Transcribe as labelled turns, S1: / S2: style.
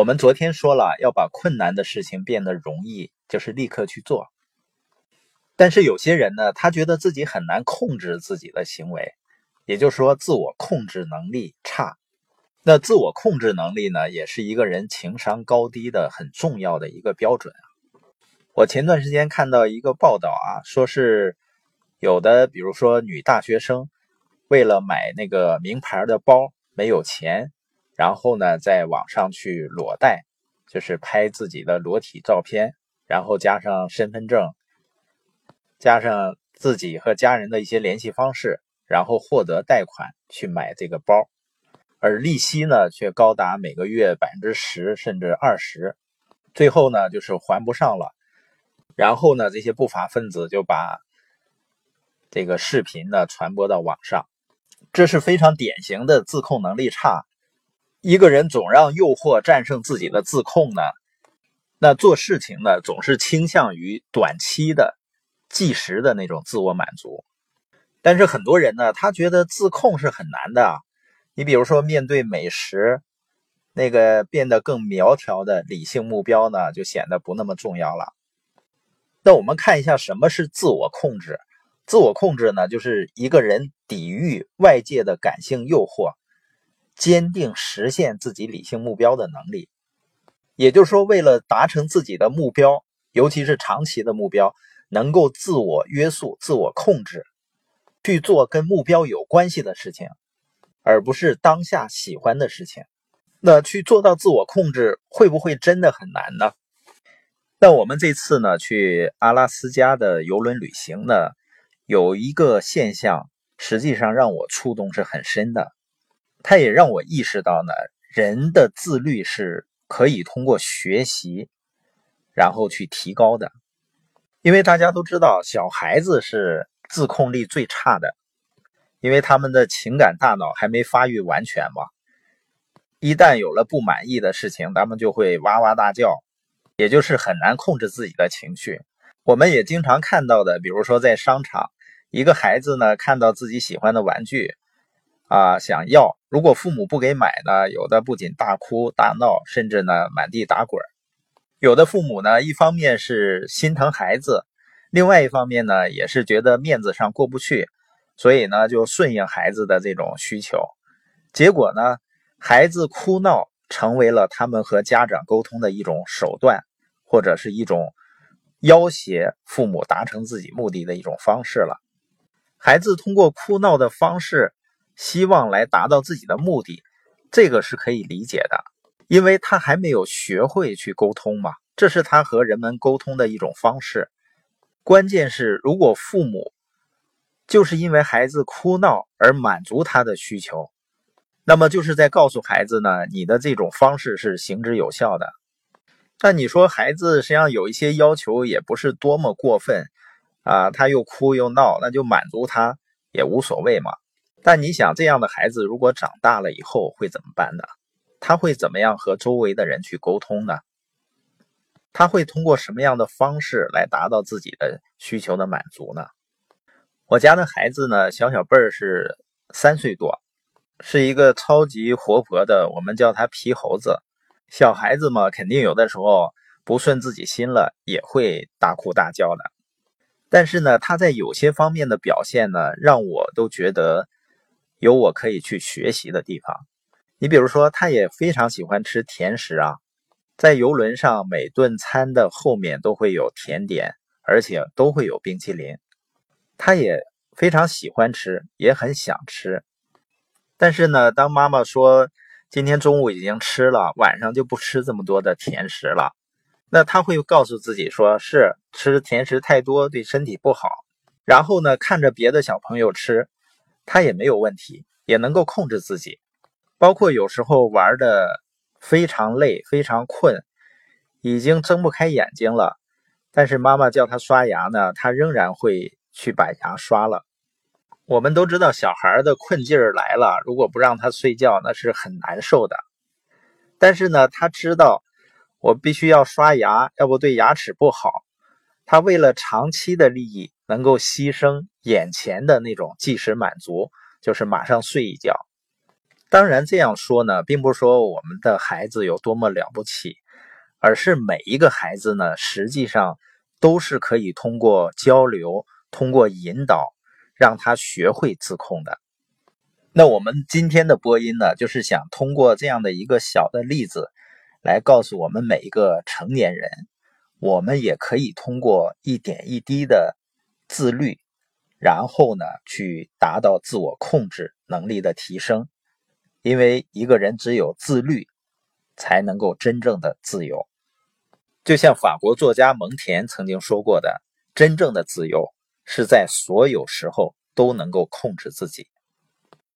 S1: 我们昨天说了，要把困难的事情变得容易，就是立刻去做。但是有些人呢，他觉得自己很难控制自己的行为，也就是说，自我控制能力差。那自我控制能力呢，也是一个人情商高低的很重要的一个标准啊。我前段时间看到一个报道啊，说是有的，比如说女大学生为了买那个名牌的包没有钱。然后呢，在网上去裸贷，就是拍自己的裸体照片，然后加上身份证，加上自己和家人的一些联系方式，然后获得贷款去买这个包，而利息呢却高达每个月百分之十甚至二十，最后呢就是还不上了。然后呢，这些不法分子就把这个视频呢传播到网上，这是非常典型的自控能力差。一个人总让诱惑战胜自己的自控呢，那做事情呢总是倾向于短期的、即时的那种自我满足。但是很多人呢，他觉得自控是很难的。你比如说，面对美食，那个变得更苗条的理性目标呢，就显得不那么重要了。那我们看一下什么是自我控制？自我控制呢，就是一个人抵御外界的感性诱惑。坚定实现自己理性目标的能力，也就是说，为了达成自己的目标，尤其是长期的目标，能够自我约束、自我控制，去做跟目标有关系的事情，而不是当下喜欢的事情。那去做到自我控制，会不会真的很难呢？那我们这次呢，去阿拉斯加的游轮旅行呢，有一个现象，实际上让我触动是很深的。他也让我意识到呢，人的自律是可以通过学习，然后去提高的。因为大家都知道，小孩子是自控力最差的，因为他们的情感大脑还没发育完全嘛。一旦有了不满意的事情，他们就会哇哇大叫，也就是很难控制自己的情绪。我们也经常看到的，比如说在商场，一个孩子呢看到自己喜欢的玩具。啊，想要如果父母不给买呢，有的不仅大哭大闹，甚至呢满地打滚有的父母呢，一方面是心疼孩子，另外一方面呢，也是觉得面子上过不去，所以呢就顺应孩子的这种需求。结果呢，孩子哭闹成为了他们和家长沟通的一种手段，或者是一种要挟父母达成自己目的的一种方式了。孩子通过哭闹的方式。希望来达到自己的目的，这个是可以理解的，因为他还没有学会去沟通嘛，这是他和人们沟通的一种方式。关键是，如果父母就是因为孩子哭闹而满足他的需求，那么就是在告诉孩子呢，你的这种方式是行之有效的。那你说孩子实际上有一些要求也不是多么过分啊，他又哭又闹，那就满足他也无所谓嘛。但你想，这样的孩子如果长大了以后会怎么办呢？他会怎么样和周围的人去沟通呢？他会通过什么样的方式来达到自己的需求的满足呢？我家的孩子呢，小小辈儿是三岁多，是一个超级活泼的，我们叫他皮猴子。小孩子嘛，肯定有的时候不顺自己心了，也会大哭大叫的。但是呢，他在有些方面的表现呢，让我都觉得。有我可以去学习的地方，你比如说，他也非常喜欢吃甜食啊，在游轮上每顿餐的后面都会有甜点，而且都会有冰淇淋，他也非常喜欢吃，也很想吃。但是呢，当妈妈说今天中午已经吃了，晚上就不吃这么多的甜食了，那他会告诉自己说是吃甜食太多对身体不好，然后呢，看着别的小朋友吃。他也没有问题，也能够控制自己，包括有时候玩的非常累、非常困，已经睁不开眼睛了，但是妈妈叫他刷牙呢，他仍然会去把牙刷了。我们都知道，小孩的困劲儿来了，如果不让他睡觉，那是很难受的。但是呢，他知道我必须要刷牙，要不对牙齿不好。他为了长期的利益。能够牺牲眼前的那种即时满足，就是马上睡一觉。当然这样说呢，并不是说我们的孩子有多么了不起，而是每一个孩子呢，实际上都是可以通过交流、通过引导，让他学会自控的。那我们今天的播音呢，就是想通过这样的一个小的例子，来告诉我们每一个成年人，我们也可以通过一点一滴的自律，然后呢，去达到自我控制能力的提升。因为一个人只有自律，才能够真正的自由。就像法国作家蒙田曾经说过的：“真正的自由是在所有时候都能够控制自己。”